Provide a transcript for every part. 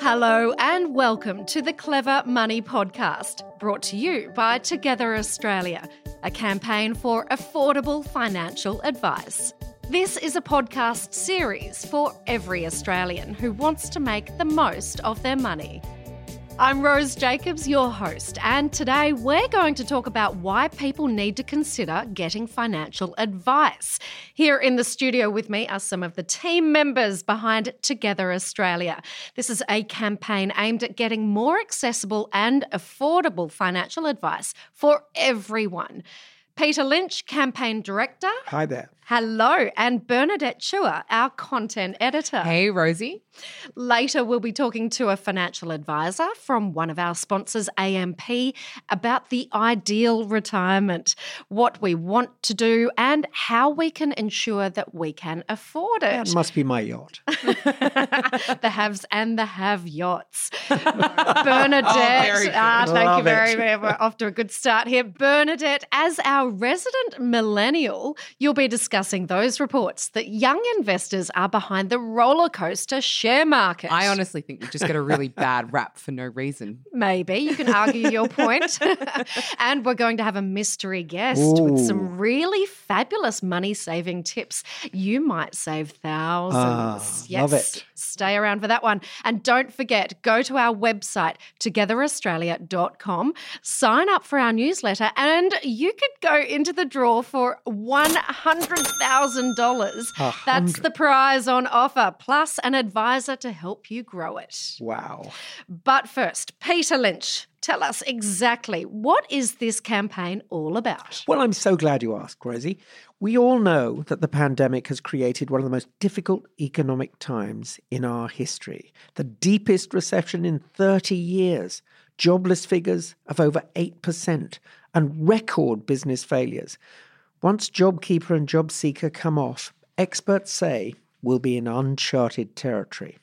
Hello, and welcome to the Clever Money Podcast, brought to you by Together Australia, a campaign for affordable financial advice. This is a podcast series for every Australian who wants to make the most of their money. I'm Rose Jacobs, your host, and today we're going to talk about why people need to consider getting financial advice. Here in the studio with me are some of the team members behind Together Australia. This is a campaign aimed at getting more accessible and affordable financial advice for everyone. Peter Lynch, campaign director. Hi there. Hello, and Bernadette Chua, our content editor. Hey, Rosie. Later, we'll be talking to a financial advisor from one of our sponsors, AMP, about the ideal retirement, what we want to do, and how we can ensure that we can afford it. That must be my yacht. the haves and the have yachts. Bernadette, very good. ah, thank Love you very much. We're off to a good start here. Bernadette, as our resident millennial, you'll be discussing those reports that young investors are behind the roller coaster share market. I honestly think we just get a really bad rap for no reason. Maybe you can argue your point. and we're going to have a mystery guest with some really fabulous money saving tips. You might save thousands. Ah, yes. love it. Stay around for that one. And don't forget, go to our website, togetheraustralia.com, sign up for our newsletter, and you could go into the draw for $100,000. That's the prize on offer, plus an advisor to help you grow it. Wow. But first, Peter Lynch, tell us exactly what is this campaign all about? Well, I'm so glad you asked, Rosie. We all know that the pandemic has created one of the most difficult economic times in our history. The deepest recession in 30 years, jobless figures of over 8%, and record business failures. Once JobKeeper and JobSeeker come off, experts say we'll be in uncharted territory.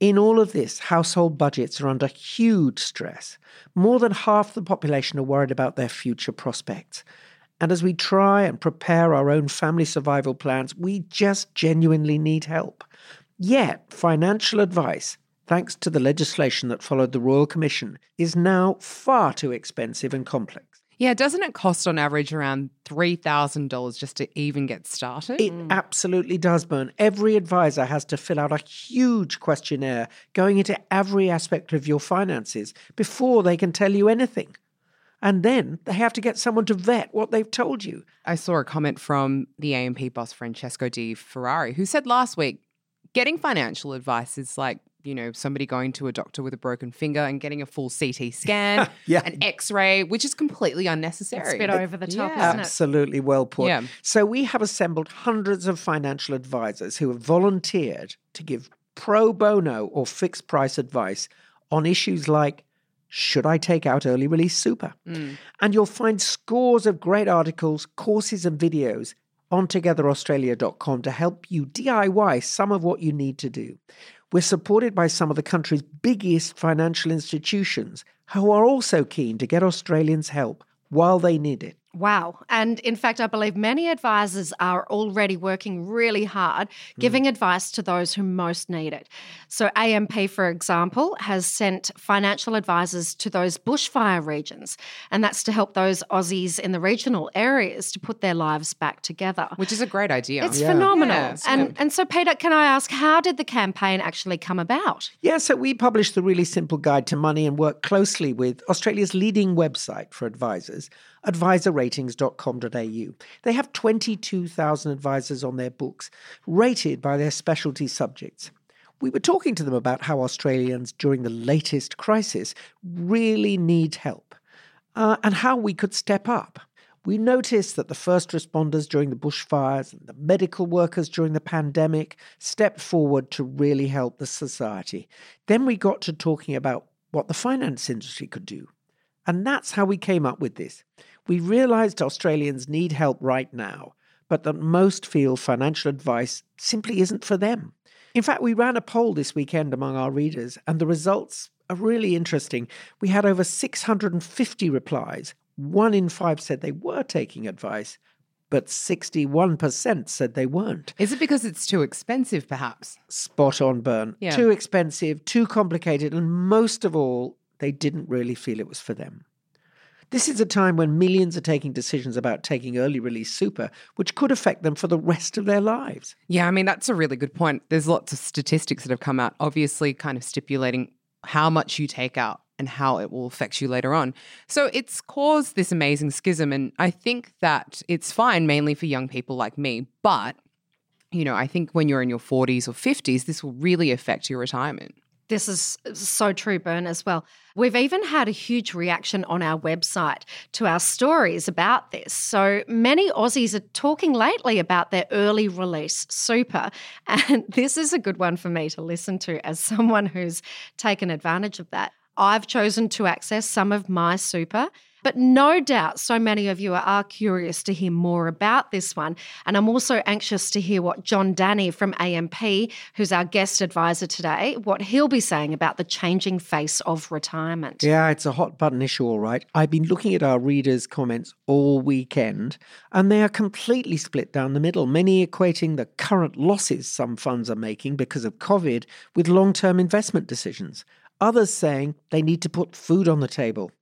In all of this, household budgets are under huge stress. More than half the population are worried about their future prospects. And as we try and prepare our own family survival plans, we just genuinely need help. Yet, financial advice, thanks to the legislation that followed the Royal Commission, is now far too expensive and complex. Yeah, doesn't it cost on average around $3,000 just to even get started? It mm. absolutely does, Burn. Every advisor has to fill out a huge questionnaire going into every aspect of your finances before they can tell you anything. And then they have to get someone to vet what they've told you. I saw a comment from the AMP boss Francesco De Ferrari who said last week getting financial advice is like, you know, somebody going to a doctor with a broken finger and getting a full CT scan, Yeah. an x ray, which is completely unnecessary. It's a bit over the top, Yeah. isn't it? Absolutely well put. Yeah. So we have assembled hundreds of financial advisors who have volunteered to give pro bono or fixed price advice on issues like should I take out early release super? Mm. And you'll find scores of great articles, courses, and videos on togetheraustralia.com to help you DIY some of what you need to do. We're supported by some of the country's biggest financial institutions who are also keen to get Australians help while they need it. Wow. And in fact, I believe many advisors are already working really hard hmm. giving advice to those who most need it. So, AMP, for example, has sent financial advisors to those bushfire regions, and that's to help those Aussies in the regional areas to put their lives back together. Which is a great idea. It's Yeah. phenomenal. Yeah, it's and, and so, Peter, can I ask, how did the campaign actually come about? Yeah, so we published the really simple guide to money and work closely with Australia's leading website for advisors, adviserratings.com.au. They have 22,000 advisors on their books, rated by their specialty subjects. We were talking to them about how Australians during the latest crisis really need help uh, and how we could step up. We noticed that the first responders during the bushfires and the medical workers during the pandemic stepped forward to really help the society. Then we got to talking about what the finance industry could do. And that's how we came up with this. We realized Australians need help right now, but that most feel financial advice simply isn't for them. In fact, we ran a poll this weekend among our readers, and the results are really interesting. We had over 650 replies. One in five said they were taking advice, but 61% said they weren't. Is it because it's too expensive, perhaps? Spot on, Bern. Yeah. Too expensive, too complicated, and most of all, they didn't really feel it was for them. This is a time when millions are taking decisions about taking early release super, which could affect them for the rest of their lives. Yeah, I mean, that's a really good point. There's lots of statistics that have come out, obviously, kind of stipulating how much you take out and how it will affect you later on. So it's caused this amazing schism. And I think that it's fine mainly for young people like me. But, you know, I think when you're in your 40s or 50s, this will really affect your retirement. This is so true, Bern, as well. We've even had a huge reaction on our website to our stories about this. So many Aussies are talking lately about their early release super. And this is a good one for me to listen to as someone who's taken advantage of that. I've chosen to access some of my super. But no doubt, so many of you are curious to hear more about this one. And I'm also anxious to hear what John Danny from AMP, who's our guest advisor today, what he'll be saying about the changing face of retirement. Yeah, it's a hot button issue, all right. I've been looking at our readers' comments all weekend, and they are completely split down the middle, many equating the current losses some funds are making because of COVID with long term investment decisions. Others saying they need to put food on the table.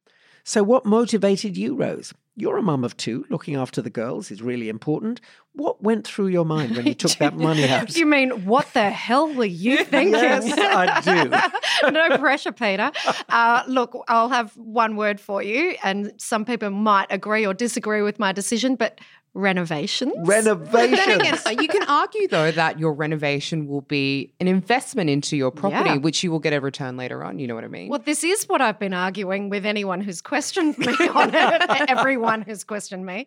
So, what motivated you, Rose? You're a mum of two. Looking after the girls is really important. What went through your mind when you took that money out? You mean, what the hell were you thinking? yes, I do. no pressure, Peter. Uh, look, I'll have one word for you, and some people might agree or disagree with my decision, but renovations. Renovations. Again, you can argue though that your renovation will be an investment into your property, Yeah. which you will get a return later on. You know what I mean? Well, this is what I've been arguing with anyone who's questioned me on it, everyone who's questioned me.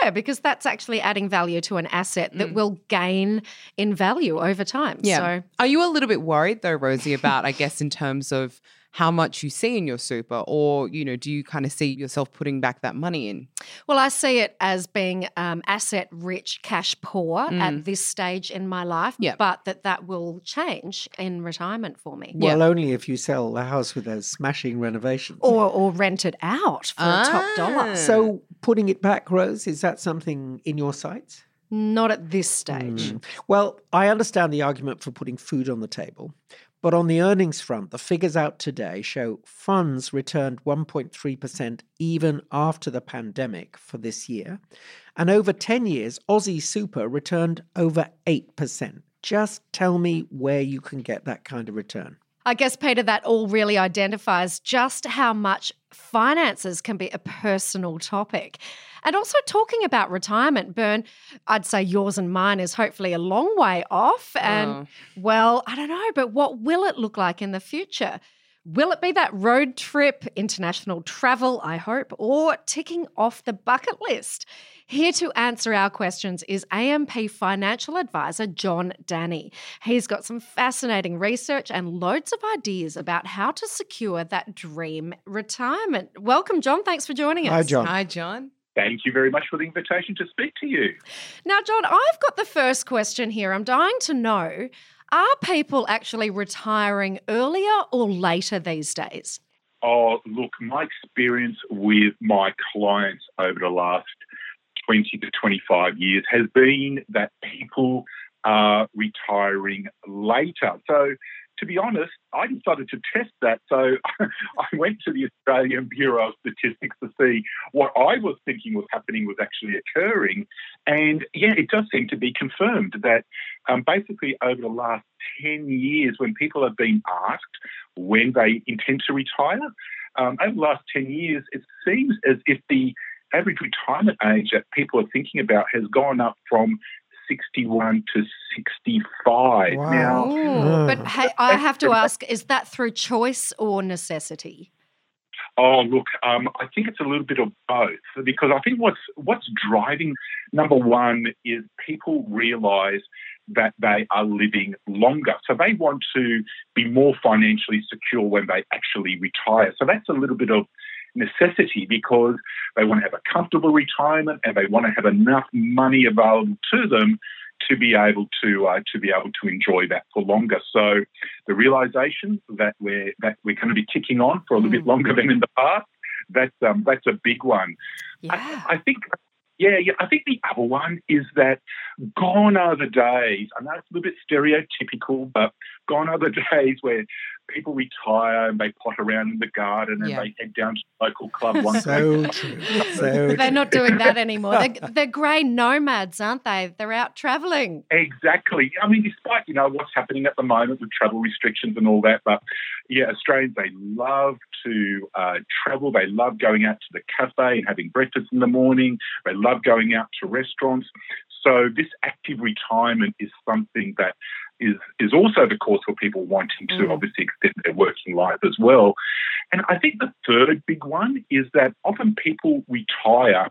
Yeah, because that's actually adding value to an asset that mm. will gain in value over time. Yeah. So Are you a little bit worried though, Rosie, about I guess in terms of how much you see in your super, or you know, do you kind of see yourself putting back that money in? Well, I see it as being um, asset rich, cash poor Mm. at this stage in my life, Yeah. but that that will change in retirement for me. Well, only if you sell the house with those smashing renovations. Or, or rent it out for a top dollar. Ah. So, putting it back, Rose, is that something in your sights? Not at this stage. Mm. Well, I understand the argument for putting food on the table, but on the earnings front, the figures out today show funds returned 1.3% even after the pandemic for this year. And over 10 years, Aussie Super returned over 8%. Just tell me where you can get that kind of return. I guess, Peter, that all really identifies just how much finances can be a personal topic. And also talking about retirement, Bern, I'd say yours and mine is hopefully a long way off. And Oh. well, I don't know, but what will it look like in the future? Will it be that road trip, international travel, I hope, or ticking off the bucket list? Here to answer our questions is AMP financial advisor John Danny. He's got some fascinating research and loads of ideas about how to secure that dream retirement. Welcome, John. Thanks for joining us. Hi, John. Hi, John. Thank you very much for the invitation to speak to you. Now, John, I've got the first question here. I'm dying to know are people actually retiring earlier or later these days? Oh, look, my experience with my clients over the last 20 to 25 years has been that people are retiring later. So, to be honest, I decided to test that. So, I went to the Australian Bureau of Statistics to see what I was thinking was happening was actually occurring. And yeah, it does seem to be confirmed that um, basically over the last 10 years, when people have been asked when they intend to retire, um, over the last 10 years, it seems as if the average retirement age that people are thinking about has gone up from 61 to 65. Wow. Now, Ooh, but hey, I have to ask is that through choice or necessity? Oh, look, um, I think it's a little bit of both because I think what's what's driving number one is people realise that they are living longer, so they want to be more financially secure when they actually retire. So that's a little bit of necessity because they want to have a comfortable retirement and they want to have enough money available to them to be able to uh, to be able to enjoy that for longer. So the realization that we're that we're going to be ticking on for a little bit longer than in the past, that's um, that's a big one. Yeah. I, I think Yeah, yeah. I think the other one is that gone are the days. I know it's a little bit stereotypical, but gone are the days where people retire and they pot around in the garden and Yeah. they head down to the local club once So true. So They're not doing that anymore. They're, they're grey nomads, aren't they? They're out travelling. Exactly. I mean, despite you know what's happening at the moment with travel restrictions and all that, but yeah, Australians they love to uh, travel. They love going out to the cafe and having breakfast in the morning. They love going out to restaurants. So this active retirement is something that is is also the cause for people wanting to Mm. obviously extend their working life as well. And I think the third big one is that often people retire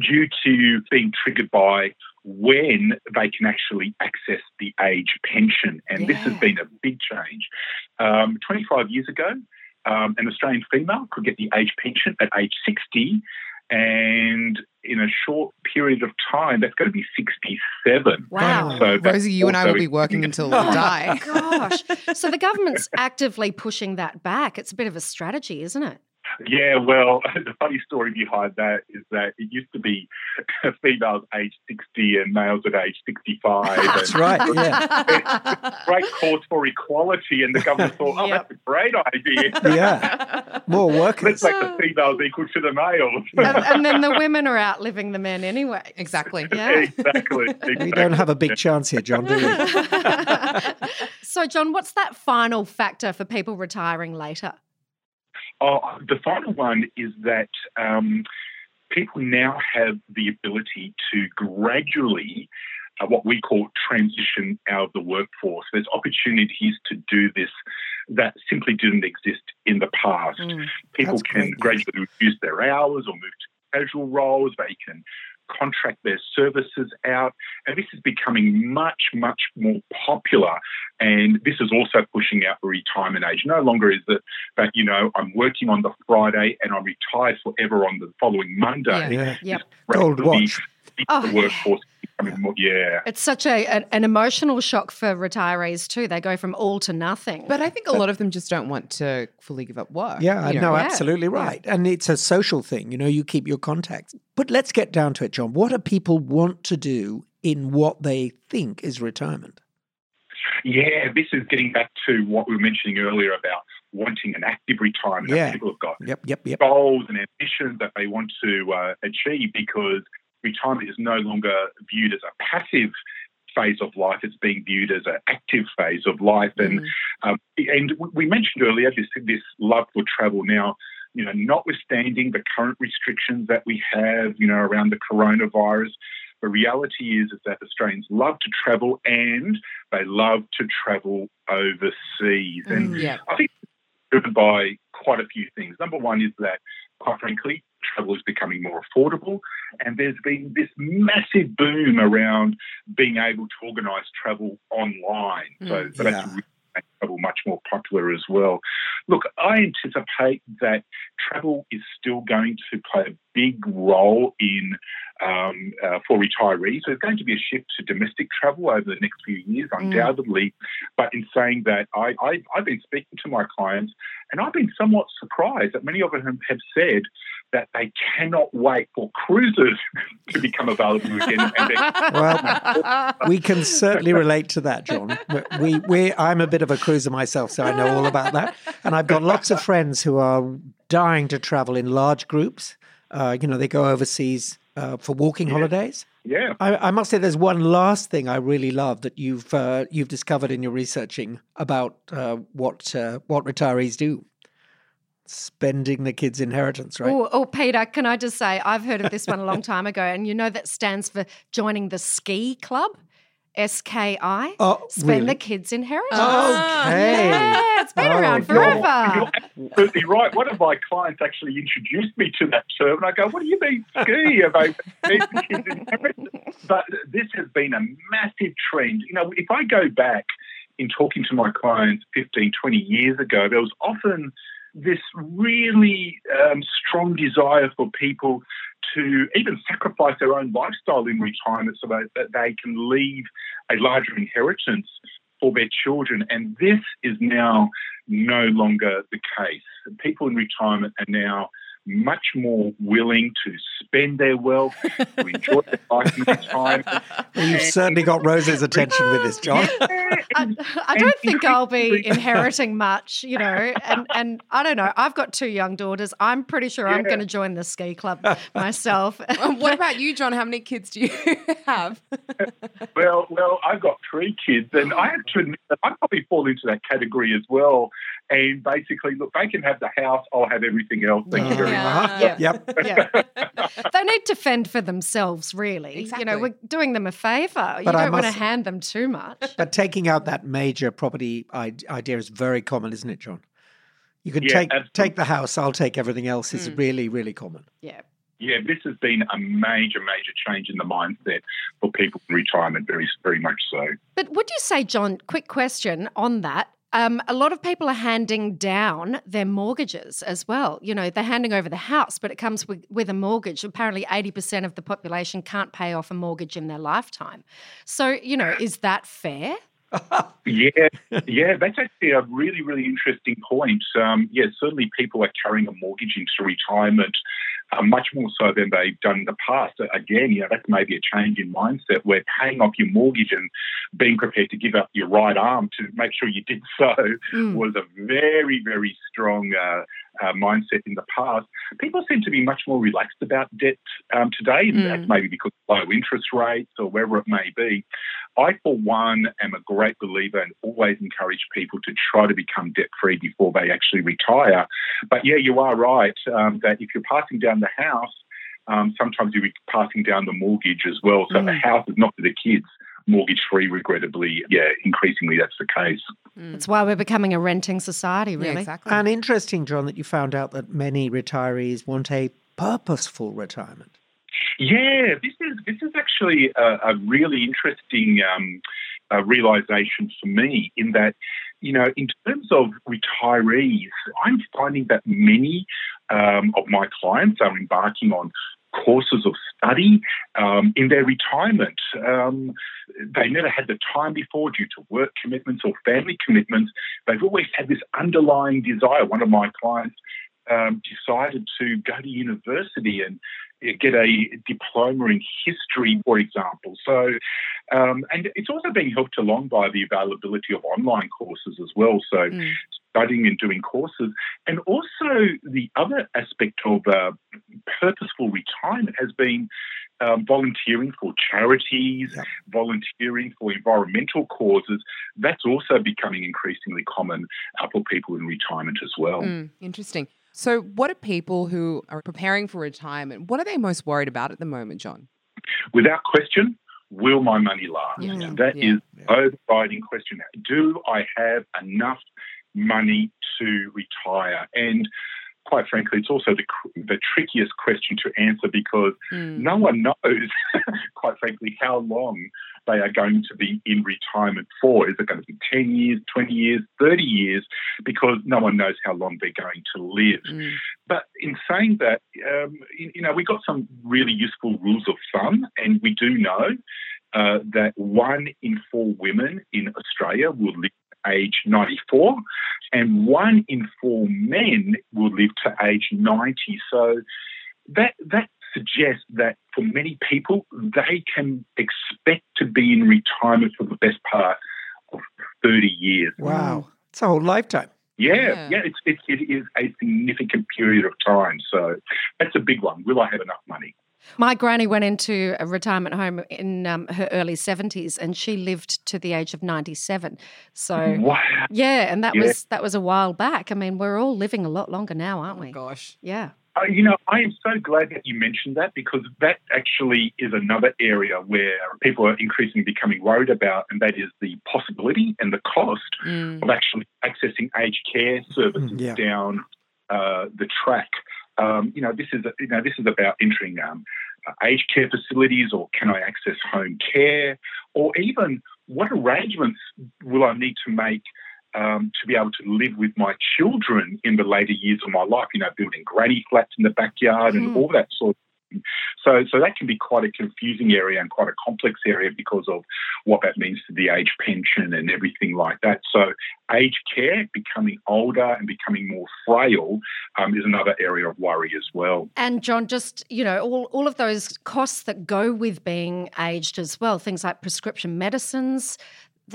due to being triggered by when they can actually access the age pension. And this has been a big change. Um, 25 years ago, um, an Australian female could get the age pension at age 60. And in a short period of time, that's going to be 67. Wow. So that's Rosie, you and I will be working until we die. Oh gosh. So the government's actively pushing that back. It's a bit of a strategy, isn't it? Yeah, well, the funny story behind that is that it used to be females age 60 and males at age 65. that's and right. Yeah. Great cause for equality, and the government thought, oh, Yep. that's a great idea. Yeah. More workers. Let's make the females equal to the males. and, and then the women are outliving the men anyway. exactly. Yeah. exactly, exactly. We don't have a big chance here, John, do we? so, John, what's that final factor for people retiring later? Oh, the final one is that um, people now have the ability to gradually, uh, what we call transition out of the workforce. There's opportunities to do this that simply didn't exist in the past. Mm. People can great, gradually reduce their hours or move to casual roles. They can contract their services out. And this is becoming much, much more popular. And this is also pushing out the retirement age. No longer is it that, you know, I'm working on the Friday and I'm retired forever on the following Monday. Yeah. Yep. Gold Rapidly watch. Oh, the workforce is becoming more, yeah. It's such a an, an emotional shock for retirees too. They go from all to nothing. But I think a lot of them just don't want to fully give up work. Yeah, you no, know? Yeah. absolutely right. And it's a social thing, you know, you keep your contacts. But let's get down to it, John. What do people want to do in what they think is retirement? Yeah, this is getting back to what we were mentioning earlier about wanting an active retirement. Yeah. People have got Yep, yep, yep. goals and ambitions that they want to uh, achieve because retirement is no longer viewed as a passive phase of life; it's being viewed as an active phase of life. And Mm. um, and we mentioned earlier this this love for travel. Now, you know, notwithstanding the current restrictions that we have, you know, around the coronavirus. The reality is, is that Australians love to travel and they love to travel overseas. And Mm. Yeah. I think driven by quite a few things. Number one is that, quite frankly, travel is becoming more affordable, and there's been this massive boom around being able to organise travel online. So, so that's really made travel much more popular as well. Look, I anticipate that travel is still going to play a big role in um, uh, for retirees. There's going to be a shift to domestic travel over the next few years, Mm. undoubtedly. But in saying that, I, I, I've been speaking to my clients, and I've been somewhat surprised that many of them have said that they cannot wait for cruises to become available again. Well, we can certainly relate to that, John. We, we, I'm a bit of a cruiser myself, so I know all about that. And I've got lots of friends who are dying to travel in large groups. Uh, you know, they go overseas uh, for walking holidays. yeah. I, I must say, there's one last thing I really love that you've uh, you've discovered in your researching about uh, what uh, what retirees do. Spending the kids' inheritance, right? Oh, oh, Peter, can I just say I've heard of this one a long time ago, and you know that stands for joining the ski club, S K I. Oh, Spend really? the kids' inheritance. Okay. Yeah, it's been Oh, around you're- forever. You're absolutely right. One of my clients actually introduced me to that term, and I go, "What do you mean ski?" About the kids' inheritance? but this has been a massive trend. You know, if I go back in talking to my clients 15, 20 years ago, there was often this really um, strong desire for people to even sacrifice their own lifestyle in retirement so that, that they can leave a larger inheritance for their children. And this is now no longer the case. People in retirement are now much more willing to spend their wealth, to enjoy their life in time. Well, you've certainly got Rose's attention with this, John. I, I don't think I'll be inheriting much, you know, and, and I don't know. I've got two young daughters. I'm pretty sure I'm going to join the ski club myself. What about you, John? How many kids do you have? Well, well, I've got three kids, and I have to admit that I probably fall into that category as well. And basically, look, they can have the house, I'll have everything else. Thank you very much. Uh-huh. Yeah. Yep. yeah. they need to fend for themselves, really. You know, we're doing them a favour. You But I don't want to hand them too much. But taking out that major property idea is very common, isn't it, John? You can Yeah, take absolutely. take the house, I'll take everything else is Mm. really, really common. Yeah. Yeah, this has been a major, major change in the mindset for people in retirement, very, very much so. But would you say, John, quick question on that? Um, a lot of people are handing down their mortgages as well. You know, they're handing over the house, but it comes with, with a mortgage. Apparently, 80% of the population can't pay off a mortgage in their lifetime. So, you know, is that fair? Yeah, yeah, that's actually a really, really interesting point. Um, yeah, certainly people are carrying a mortgage into retirement uh, much more so than they've done in the past. Uh, Again, you know, that's maybe a change in mindset where paying off your mortgage and being prepared to give up your right arm to make sure you did so Mm. was a very, very strong uh, uh, mindset in the past. People seem to be much more relaxed about debt um, today, Mm. that's maybe because of low interest rates or wherever it may be. I, for one, am a great believer and always encourage people to try to become debt free before they actually retire. But yeah, you are right um, that if you're passing down the house, um, sometimes you'll be passing down the mortgage as well. So the Mm. house is not for the kids. Mortgage free, regrettably, yeah, increasingly that's the case. That's why we're becoming a renting society, Yeah, really. exactly. And interesting, John, that you found out that many retirees want a purposeful retirement. Yeah, this is this is actually a, a really interesting um, uh, realization for me. In that, you know, in terms of retirees, I'm finding that many um, of my clients are embarking on courses of study um, in their retirement. Um, they never had the time before due to work commitments or family commitments. They've always had this underlying desire. One of my clients um, decided to go to university and get a diploma in history, for example. So, um, and it's also being helped along by the availability of online courses as well. So, Mm. Studying and doing courses, and also the other aspect of uh, purposeful retirement has been. Um, volunteering for charities, Yeah. volunteering for environmental causes, that's also becoming increasingly common uh, for people in retirement as well. Mm, interesting. So, what are people who are preparing for retirement? What are they most worried about at the moment, John? without question, will my money last? Yeah. That Yeah. is overriding question. Do I have enough money to retire? And quite frankly, it's also the, the trickiest question to answer because Mm. no one knows, quite frankly, how long they are going to be in retirement for. Is it going to be 10 years, 20 years, 30 years? Because no one knows how long they're going to live. Mm. But in saying that, um, you you know, we've got some really useful rules of thumb, and we do know uh, that one in four women in Australia will live age 94, and one in four men will live to age 90. So that that suggests that for many people, they can expect to be in retirement for the best part of 30 years. Wow. It's a whole lifetime. Yeah, Yeah. yeah, it's, it, it is a significant period of time. So that's a big one. Will I have enough money? My granny went into a retirement home in um, her early 70s and she lived to the age of 97. So, Wow. yeah, and that Yeah. was that was a while back. I mean, we're all living a lot longer now, aren't we? Gosh. Yeah. Uh, you know, I am so glad that you mentioned that because that actually is another area where people are increasingly becoming worried about, and that is the possibility and the cost Mm. of actually accessing aged care services Mm, yeah. down uh, the track. Um, you know, this is you know this is about entering um, aged care facilities, or can I access home care, or even what arrangements will I need to make um, to be able to live with my children in the later years of my life? You know, building granny flats in the backyard and Hmm. all that sort So, so that can be quite a confusing area and quite a complex area because of what that means to the age pension and everything like that. So, aged care, becoming older and becoming more frail, um, is another area of worry as well. And John, just you know, all all of those costs that go with being aged as well, things like prescription medicines,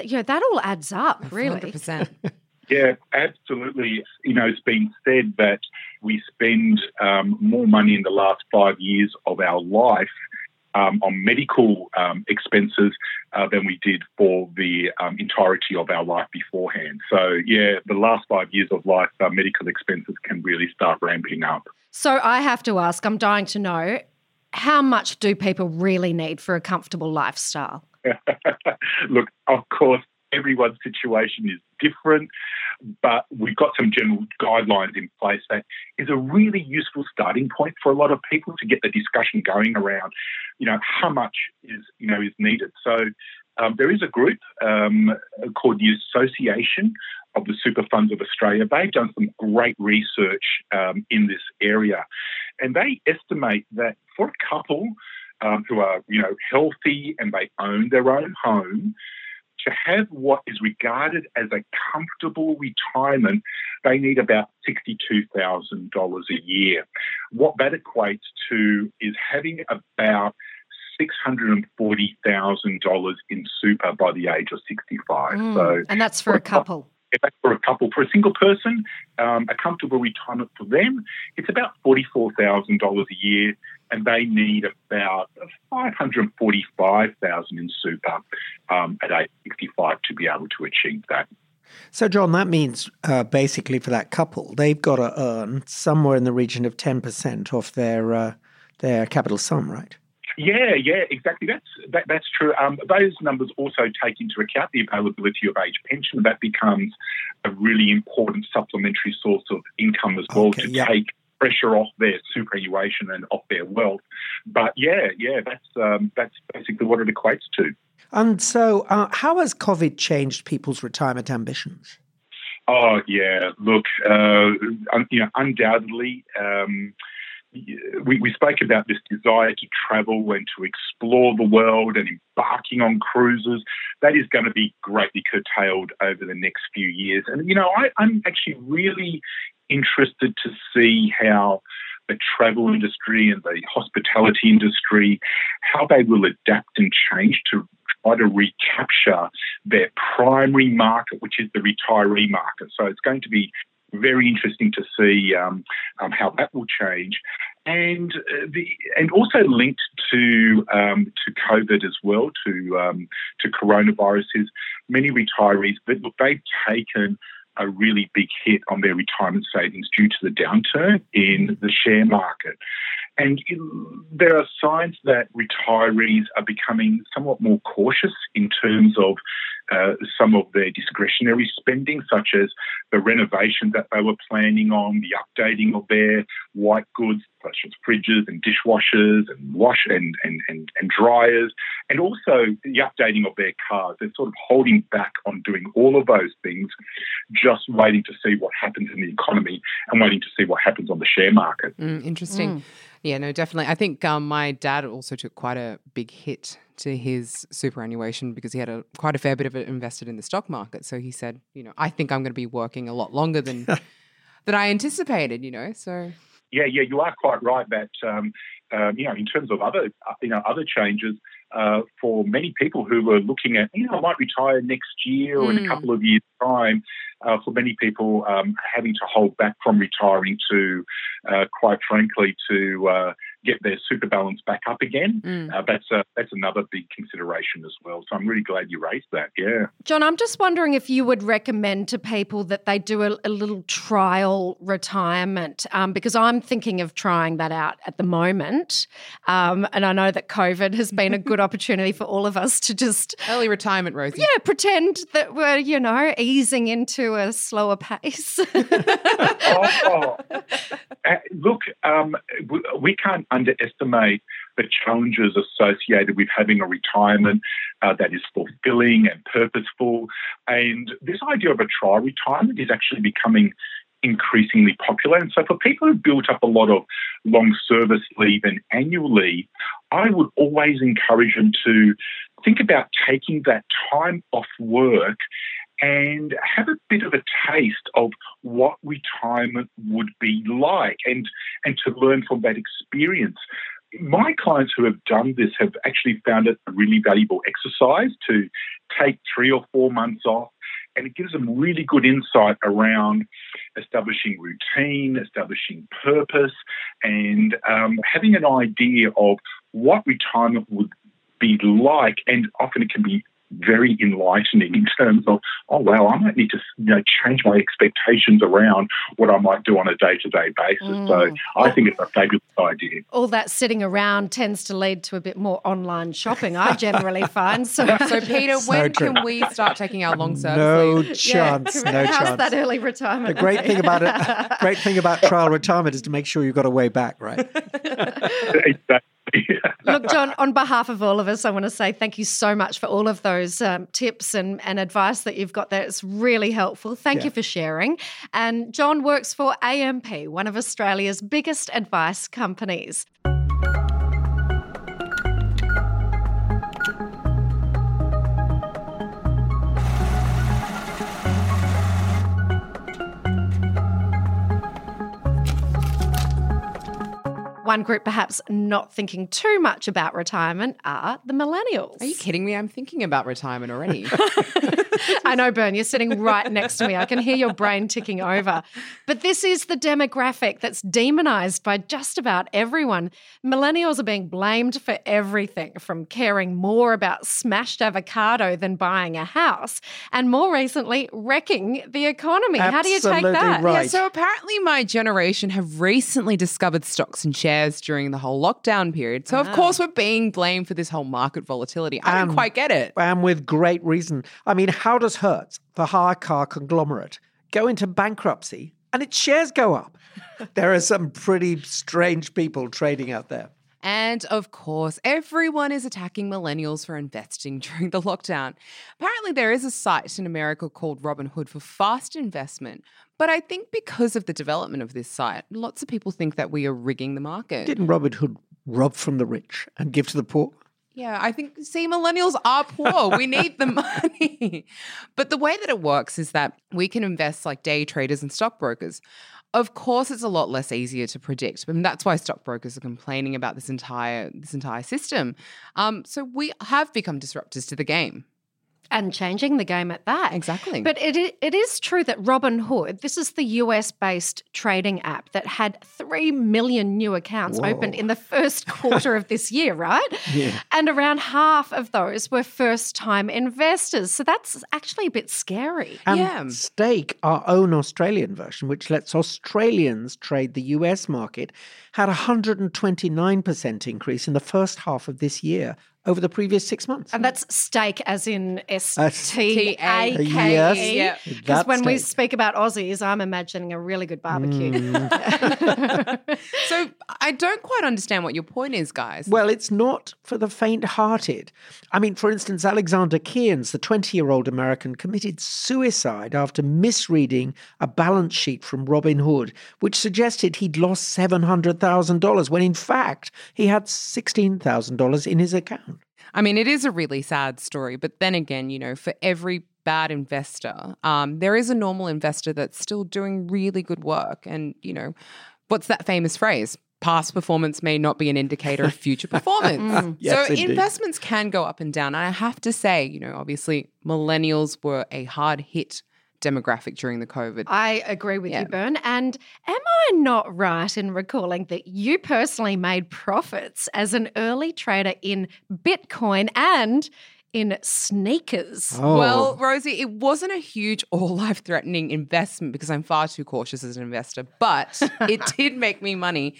you know, that all adds up, really. 100%. Yeah, absolutely. You know, it's been said that we spend um, more money in the last five years of our life um, on medical um, expenses uh, than we did for the um, entirety of our life beforehand. So, yeah, the last five years of life, uh, medical expenses can really start ramping up. So, I have to ask, I'm dying to know, how much do people really need for a comfortable lifestyle? Look, of course, everyone's situation is different, but we've got some general guidelines in place that is a really useful starting point for a lot of people to get the discussion going around, you know, how much is you know is needed. So um, there is a group um, called the Association of the Super Funds of Australia. They've done some great research um, in this area, and they estimate that for a couple um, who are you know healthy and they own their own home, to have what is regarded as a comfortable retirement, they need about $62,000 a year. What that equates to is having about $640,000 in super by the age of 65. Mm, so, and that's for a couple. If that's for a couple. For a single person, um, a comfortable retirement for them, it's about $44,000 a year and they need about 545,000 in super um, at age 65 to be able to achieve that. So, John, that means uh, basically for that couple, they've got to earn somewhere in the region of 10% off their, uh, their capital sum, right? Yeah, yeah, exactly. That's that, that's true. Um, those numbers also take into account the availability of age pension. That becomes a really important supplementary source of income as well okay, to yeah. take pressure off their superannuation and off their wealth. But yeah, yeah, that's um, that's basically what it equates to. And so, uh, how has COVID changed people's retirement ambitions? Oh yeah, look, uh, you know, undoubtedly. Um, we, we spoke about this desire to travel and to explore the world and embarking on cruises. That is going to be greatly curtailed over the next few years. And, you know, I, I'm actually really interested to see how the travel industry and the hospitality industry, how they will adapt and change to try to recapture their primary market, which is the retiree market. So it's going to be very interesting to see um, um, how that will change, and uh, the and also linked to um, to COVID as well, to um, to coronaviruses. Many retirees, but look, they've taken a really big hit on their retirement savings due to the downturn in the share market. And there are signs that retirees are becoming somewhat more cautious in terms of uh, some of their discretionary spending, such as the renovations that they were planning on, the updating of their white goods, such as fridges and dishwashers and wash and, and, and, and dryers, and also the updating of their cars. They're sort of holding back on doing all of those things, just waiting to see what happens in the economy and waiting to see what happens on the share market. Mm, interesting. Mm. Yeah, no, definitely. I think um, my dad also took quite a big hit to his superannuation because he had a quite a fair bit of it invested in the stock market. So he said, you know, I think I'm going to be working a lot longer than than I anticipated. You know, so yeah, yeah, you are quite right that um, um, you know in terms of other you know other changes uh, for many people who were looking at you know I might retire next year or mm. in a hmm. couple of years time. Uh, for many people, um, having to hold back from retiring to, uh, quite frankly, to uh, get their super balance back up again. Mm. Uh, that's a, that's another big consideration as well. So I'm really glad you raised that. Yeah, John, I'm just wondering if you would recommend to people that they do a, a little trial retirement um, because I'm thinking of trying that out at the moment, um, and I know that COVID has been a good opportunity for all of us to just early retirement, Rosie. Yeah, pretend that we're you know easing into a slower pace. oh, oh. Uh, look, um, we, we can't underestimate the challenges associated with having a retirement uh, that is fulfilling and purposeful. And this idea of a trial retirement is actually becoming increasingly popular. And so, for people who've built up a lot of long service leave and annual leave, I would always encourage them to think about taking that time off work and have a bit of a taste of what retirement would be like and, and to learn from that experience. My clients who have done this have actually found it a really valuable exercise to take three or four months off and it gives them really good insight around establishing routine, establishing purpose, and um, having an idea of what retirement would be like. And often it can be very enlightening in terms of, oh wow, I might need to you know, change my expectations around what I might do on a day to day basis. Mm. So I think it's a fabulous idea. All that sitting around tends to lead to a bit more online shopping. I generally find so. So Peter, so when true. can we start taking our long service? No leave? chance. Yeah. No How's chance. that early retirement? The great thing about it, great thing about trial retirement is to make sure you've got a way back, right? exactly. Look, John, on behalf of all of us, I want to say thank you so much for all of those um, tips and, and advice that you've got there. It's really helpful. Thank yeah. you for sharing. And John works for AMP, one of Australia's biggest advice companies. One group perhaps not thinking too much about retirement are the millennials. Are you kidding me? I'm thinking about retirement already. I know, Bern, you're sitting right next to me. I can hear your brain ticking over. But this is the demographic that's demonized by just about everyone. Millennials are being blamed for everything from caring more about smashed avocado than buying a house, and more recently, wrecking the economy. Absolutely How do you take that? Right. Yeah, so apparently, my generation have recently discovered stocks and shares shares during the whole lockdown period. So, of ah. course, we're being blamed for this whole market volatility. I don't quite get it. And with great reason. I mean, how does Hertz, the hire car conglomerate, go into bankruptcy and its shares go up? there are some pretty strange people trading out there. And of course, everyone is attacking millennials for investing during the lockdown. Apparently, there is a site in America called Robinhood for fast investment. But I think because of the development of this site, lots of people think that we are rigging the market. Didn't Robin Hood rob from the rich and give to the poor? Yeah, I think, see, millennials are poor. we need the money. But the way that it works is that we can invest like day traders and stockbrokers. Of course, it's a lot less easier to predict, and that's why stockbrokers are complaining about this entire this entire system. Um, so we have become disruptors to the game and changing the game at that. Exactly. But it, it is true that Robinhood, this is the US based trading app that had 3 million new accounts Whoa. opened in the first quarter of this year, right? Yeah. And around half of those were first time investors. So that's actually a bit scary. And yeah. Stake, our own Australian version, which lets Australians trade the US market, had a 129% increase in the first half of this year over the previous six months. And that's steak as in S T A K E. Yes, Because when we speak about Aussies, I'm imagining a really good barbecue. Mm. don't quite understand what your point is, guys. Well, it's not for the faint hearted. I mean, for instance, Alexander Kearns, the 20 year old American, committed suicide after misreading a balance sheet from Robinhood, which suggested he'd lost $700,000 when in fact he had $16,000 in his account. I mean, it is a really sad story, but then again, you know, for every bad investor, um, there is a normal investor that's still doing really good work. And, you know, what's that famous phrase? Past performance may not be an indicator of future performance. mm. yes, so indeed. investments can go up and down. And I have to say, you know, obviously millennials were a hard hit demographic during the COVID. I agree with yeah. you, Bern. And am I not right in recalling that you personally made profits as an early trader in Bitcoin and in sneakers. Oh. Well, Rosie, it wasn't a huge or life threatening investment because I'm far too cautious as an investor, but it did make me money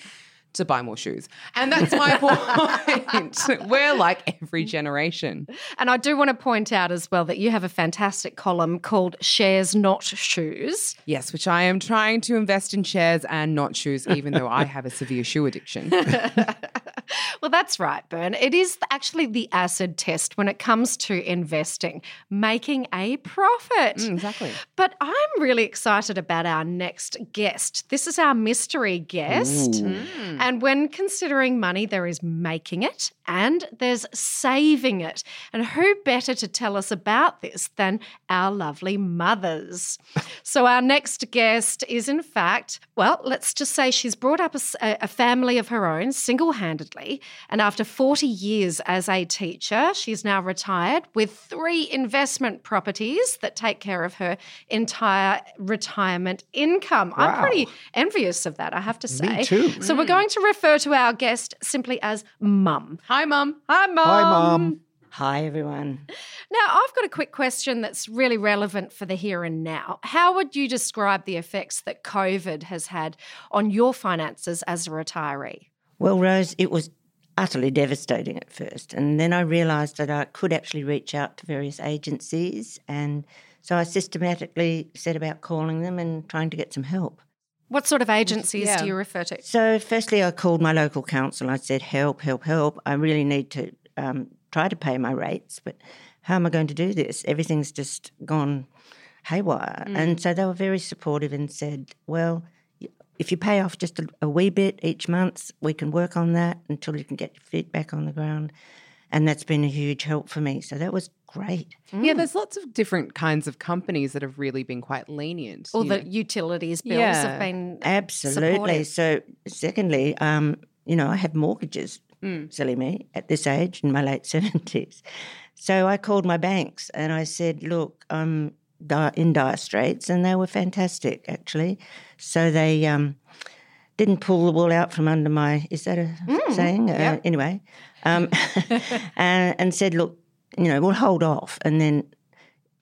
to buy more shoes. And that's my point. We're like every generation. And I do want to point out as well that you have a fantastic column called Shares Not Shoes. Yes, which I am trying to invest in shares and not shoes, even though I have a severe shoe addiction. Well, that's right, Bern. It is actually the acid test when it comes to investing, making a profit. Mm, exactly. But I'm really excited about our next guest. This is our mystery guest. Mm. And when considering money, there is making it and there's saving it. And who better to tell us about this than our lovely mothers? so, our next guest is, in fact, well, let's just say she's brought up a, a family of her own single handedly. And after 40 years as a teacher, she's now retired with three investment properties that take care of her entire retirement income. I'm pretty envious of that, I have to say. Me too. So we're mm. going to refer to our guest simply as Mum. Hi, Mum. Hi, Mum. Hi, Mum. Hi, everyone. Now, I've got a quick question that's really relevant for the here and now. How would you describe the effects that COVID has had on your finances as a retiree? Well, Rose, it was utterly devastating at first. And then I realised that I could actually reach out to various agencies. And so I systematically set about calling them and trying to get some help. What sort of agencies Yeah. do you refer to? So, firstly, I called my local council. I said, Help, help, help. I really need to um, try to pay my rates, but how am I going to do this? Everything's just gone haywire. And so they were very supportive and said, Well, y- if you pay off just a, a wee bit each month, we can work on that until you can get your feet back on the ground. And that's been a huge help for me. So that was great. Yeah, there's lots of different kinds of companies that have really been quite lenient. All the know. utilities bills Yeah. have been Absolutely. supportive. So, secondly, um, you know, I have mortgages, silly me, at this age in my late 70s. So I called my banks and I said, look, I'm di- in dire straits. And they were fantastic, actually. So they um, didn't pull the wool out from under my, is that a saying? Uh, anyway, um, and, and said, look, you know, we'll hold off and then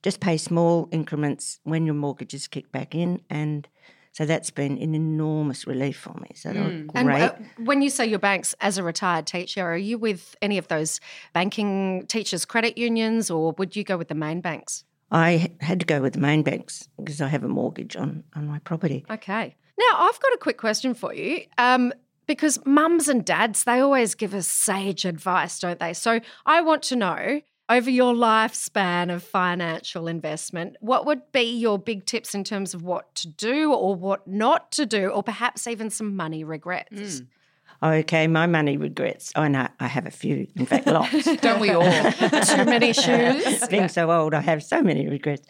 just pay small increments when your mortgages kick back in. And so that's been an enormous relief for me. So they were And great. uh, when you say your banks as a retired teacher, are you with any of those banking teachers' credit unions or would you go with the main banks? I had to go with the main banks because I have a mortgage on, on my property. Okay. Now, I've got a quick question for you. Um, because mums and dads, they always give us sage advice, don't they? So I want to know over your lifespan of financial investment, what would be your big tips in terms of what to do or what not to do, or perhaps even some money regrets? Okay, my money regrets. Oh, no, I have a few. In fact, lots. Don't we all? Too many shoes. Being so old, I have so many regrets.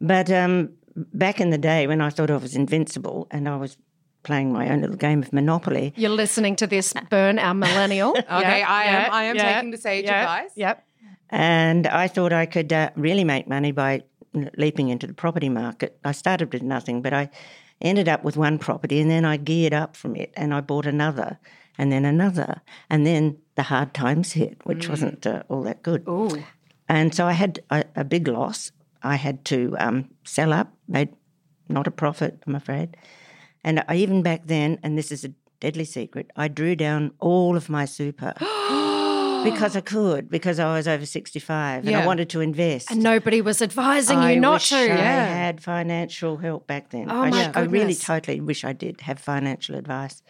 But um, back in the day when I thought I was invincible and I was playing my own little game of Monopoly, You're listening to this, Bern, our millennial. Okay, I am- I am taking the sage advice. Yep. And I thought I could uh, really make money by leaping into the property market. I started with nothing, but I ended up with one property and then I geared up from it and I bought another and then another. And then the hard times hit, which wasn't uh, all that good. Ooh. And so I had a, a big loss. I had to um, sell up, made not a profit, I'm afraid. And I, even back then, and this is a deadly secret, I drew down all of my super because I could, because I was over 65 and I wanted to invest. And nobody was advising I you not to. I Yeah. had financial help back then. Oh I, my I really totally wish I did have financial advice.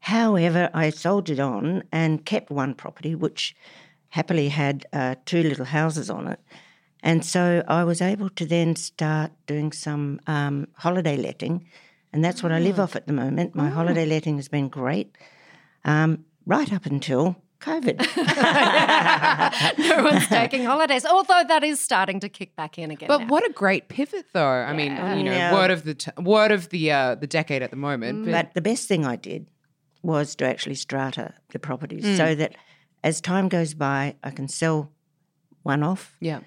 However, I soldiered on and kept one property, which happily had uh, two little houses on it. And so I was able to then start doing some um, holiday letting, and that's what I live off at the moment. My holiday letting has been great, um, right up until COVID. no one's taking holidays, although that is starting to kick back in again. But now. what a great pivot, though. I mean, you know, Yeah. word of the t- word of the uh, the decade at the moment. But, But the best thing I did was to actually strata the properties Mm. so that as time goes by, I can sell one off, yeah,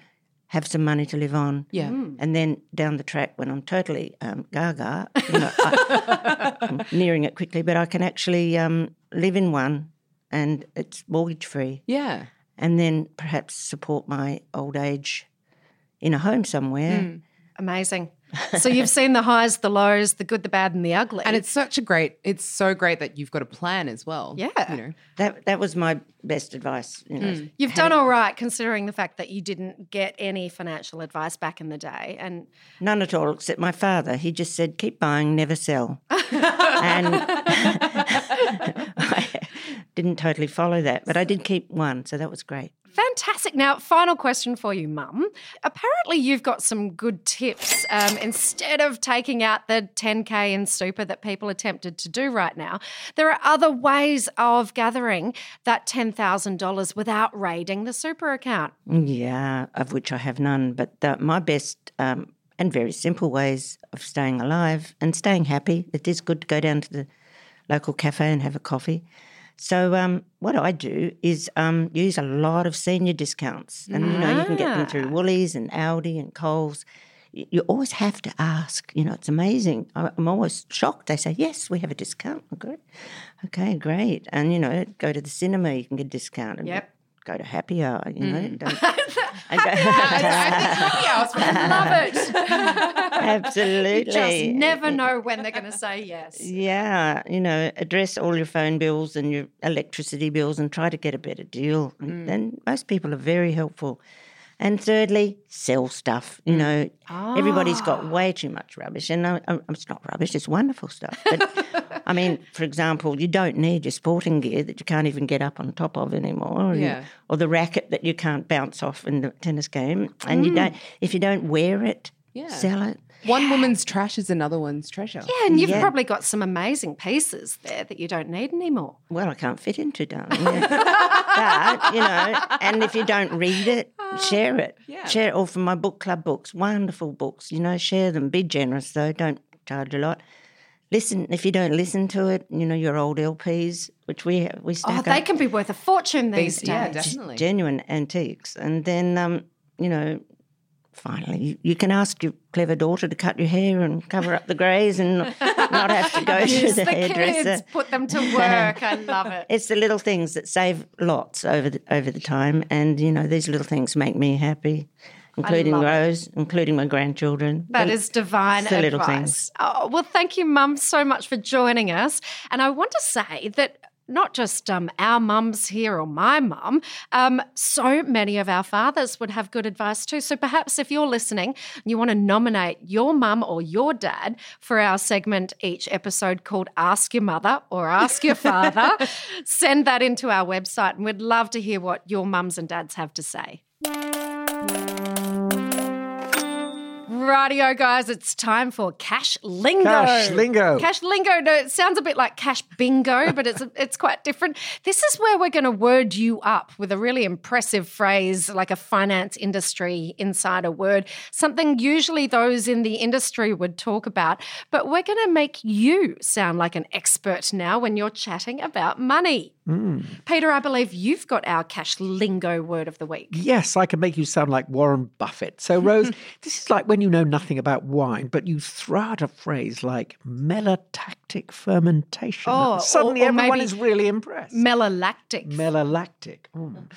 have some money to live on. yeah. And then down the track, when I'm totally um, gaga, you know, I, am nearing it quickly, but I can actually um, live in one and it's mortgage free. Yeah. And then perhaps support my old age in a home somewhere. Mm. Amazing. So you've seen the highs, the lows, the good, the bad, and the ugly. And it's such a great, it's so great that you've got a plan as well. Yeah. You know, That that was my best advice. You know, Mm. You've done all right considering the fact that you didn't get any financial advice back in the day. And None at all, except my father. He just said, keep buying, never sell. and I, didn't totally follow that, but I did keep one, so that was great. Fantastic. Now, final question for you, Mum. Apparently, you've got some good tips. Um, instead of taking out the 10K in super that people are tempted to do right now, there are other ways of gathering that $10,000 without raiding the super account. Yeah, of which I have none, but the, my best um, and very simple ways of staying alive and staying happy. It is good to go down to the local cafe and have a coffee. So um, what I do is um, use a lot of senior discounts, and you know you can get them through Woolies and Aldi and Coles. You always have to ask. You know, it's amazing. I'm always shocked. They say, "Yes, we have a discount." Okay, okay, great. And you know, go to the cinema, you can get a discount. And Yep. Go to happy hour. You know, mm. don't, I love it. absolutely. You just never know when they're going to say yes. Yeah, you know, address all your phone bills and your electricity bills and try to get a better deal. And mm. then most people are very helpful. And thirdly, sell stuff. You mm. know, everybody's got ah. way too much rubbish, and I, I, it's not rubbish; it's wonderful stuff. But I mean, for example, you don't need your sporting gear that you can't even get up on top of anymore, Yeah. or the racket that you can't bounce off in the tennis game, and you mm. don't. If you don't wear it, Yeah. sell it. One woman's trash is another one's treasure. Yeah, and you've Yeah. probably got some amazing pieces there that you don't need anymore. Well, I can't fit into, darling. Yeah. but, you know, and if you don't read it, ah, share it. Yeah. Share it all from my book club books, wonderful books. You know, share them. Be generous, though. Don't charge a lot. Listen, if you don't listen to it, you know, your old LPs, which we we Oh, they up, can be worth a fortune these These- yeah, days. definitely. genuine antiques. And then, um, you know, finally, you, you can ask your clever daughter to cut your hair and cover up the greys and not have to go to Use the, the hairdresser. kids, put them to work. I love it. It's the little things that save lots over the over the time, and you know these little things make me happy, including love it. Rose, including my grandchildren. That is divine the little advice. things. Oh, well, thank you, Mum, so much for joining us. And I want to say that not just um, our mums here or my mum, um, so many of our fathers would have good advice too. So perhaps if you're listening and you want to nominate your mum or your dad for our segment each episode called Ask Your Mother or Ask Your Father, send that into our website and we'd love to hear what your mums and dads have to say. Radio guys, it's time for Cash Lingo. Cash Lingo. Cash Lingo. No, it sounds a bit like Cash Bingo, but it's it's quite different. This is where we're going to word you up with a really impressive phrase, like a finance industry insider word, something usually those in the industry would talk about. But we're going to make you sound like an expert now when you're chatting about money. Hmm. Peter, I believe you've got our Cash Lingo word of the week. Yes, I can make you sound like Warren Buffett. So, Rose, this is like when you know nothing about wine, but you throw out a phrase like malolactic fermentation. Oh, suddenly or- or everyone is really impressed. Malolactic. Malolactic. Mm.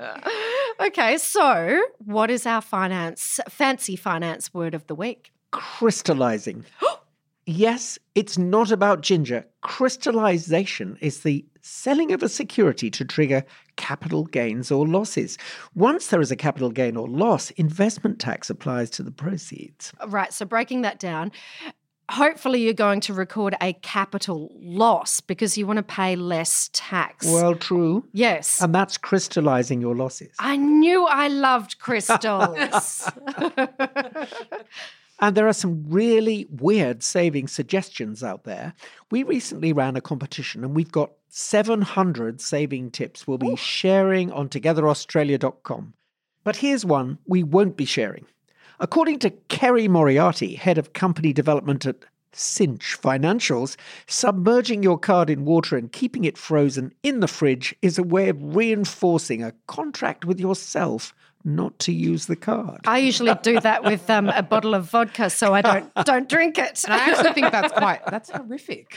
Okay, so what is our finance, fancy finance word of the week? Crystallizing. yes, it's not about ginger. Crystallization is the selling of a security to trigger capital gains or losses. Once there is a capital gain or loss, investment tax applies to the proceeds. Right, so breaking that down, hopefully you're going to record a capital loss because you want to pay less tax. Well, true. yes. And that's crystallizing your losses. I knew I loved crystals. And there are some really weird saving suggestions out there. We recently ran a competition and we've got 700 saving tips we'll be sharing on togetheraustralia.com. But here's one we won't be sharing. According to Kerry Moriarty, head of company development at Cinch Financials, submerging your card in water and keeping it frozen in the fridge is a way of reinforcing a contract with yourself not to use the card. I usually do that with um, a bottle of vodka so I don't don't drink it. And I actually think that's quite that's horrific.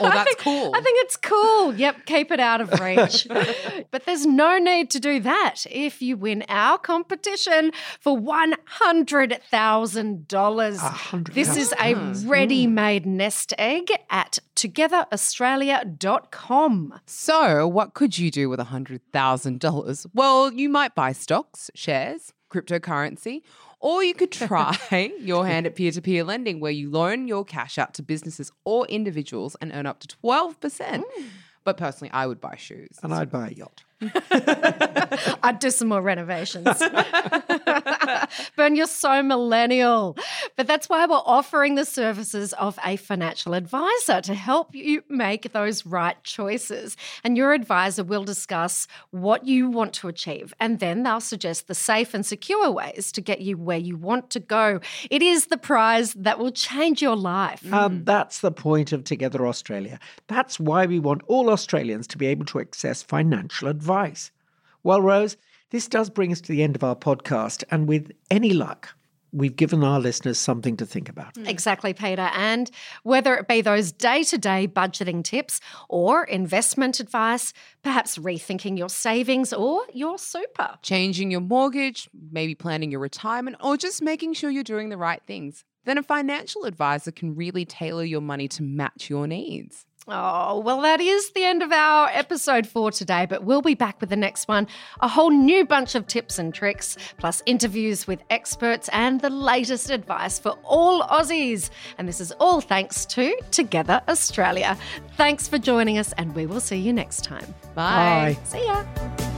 Or that's cool. I think it's cool. Yep, keep it out of reach. but there's no need to do that if you win our competition for $100,000. This is a ready made nest egg at togetheraustralia.com. So, what could you do with $100,000? Well, you might buy stocks, shares, cryptocurrency, or you could try your hand at peer to peer lending, where you loan your cash out to businesses or individuals and earn up to 12%. Mm. But personally, I would buy shoes. And I'd buy a yacht. I'd do some more renovations. Bern, you're so millennial. But that's why we're offering the services of a financial advisor to help you make those right choices. And your advisor will discuss what you want to achieve, and then they'll suggest the safe and secure ways to get you where you want to go. It is the prize that will change your life. And that's the point of Together Australia. That's why we want all Australians to be able to access financial advice. Well, Rose, this does bring us to the end of our podcast, and with any luck, we've given our listeners something to think about. Hmm. Exactly, Peter. And whether it be those day to day budgeting tips or investment advice, perhaps rethinking your savings or your super. Changing your mortgage, maybe planning your retirement, or just making sure you're doing the right things. Then a financial advisor can really tailor your money to match your needs. Oh, well, that is the end of our episode for today, but we'll be back with the next one. A whole new bunch of tips and tricks, plus interviews with experts and the latest advice for all Aussies. And this is all thanks to Together Australia. Thanks for joining us, and we will see you next time. Bye. Bye. See ya.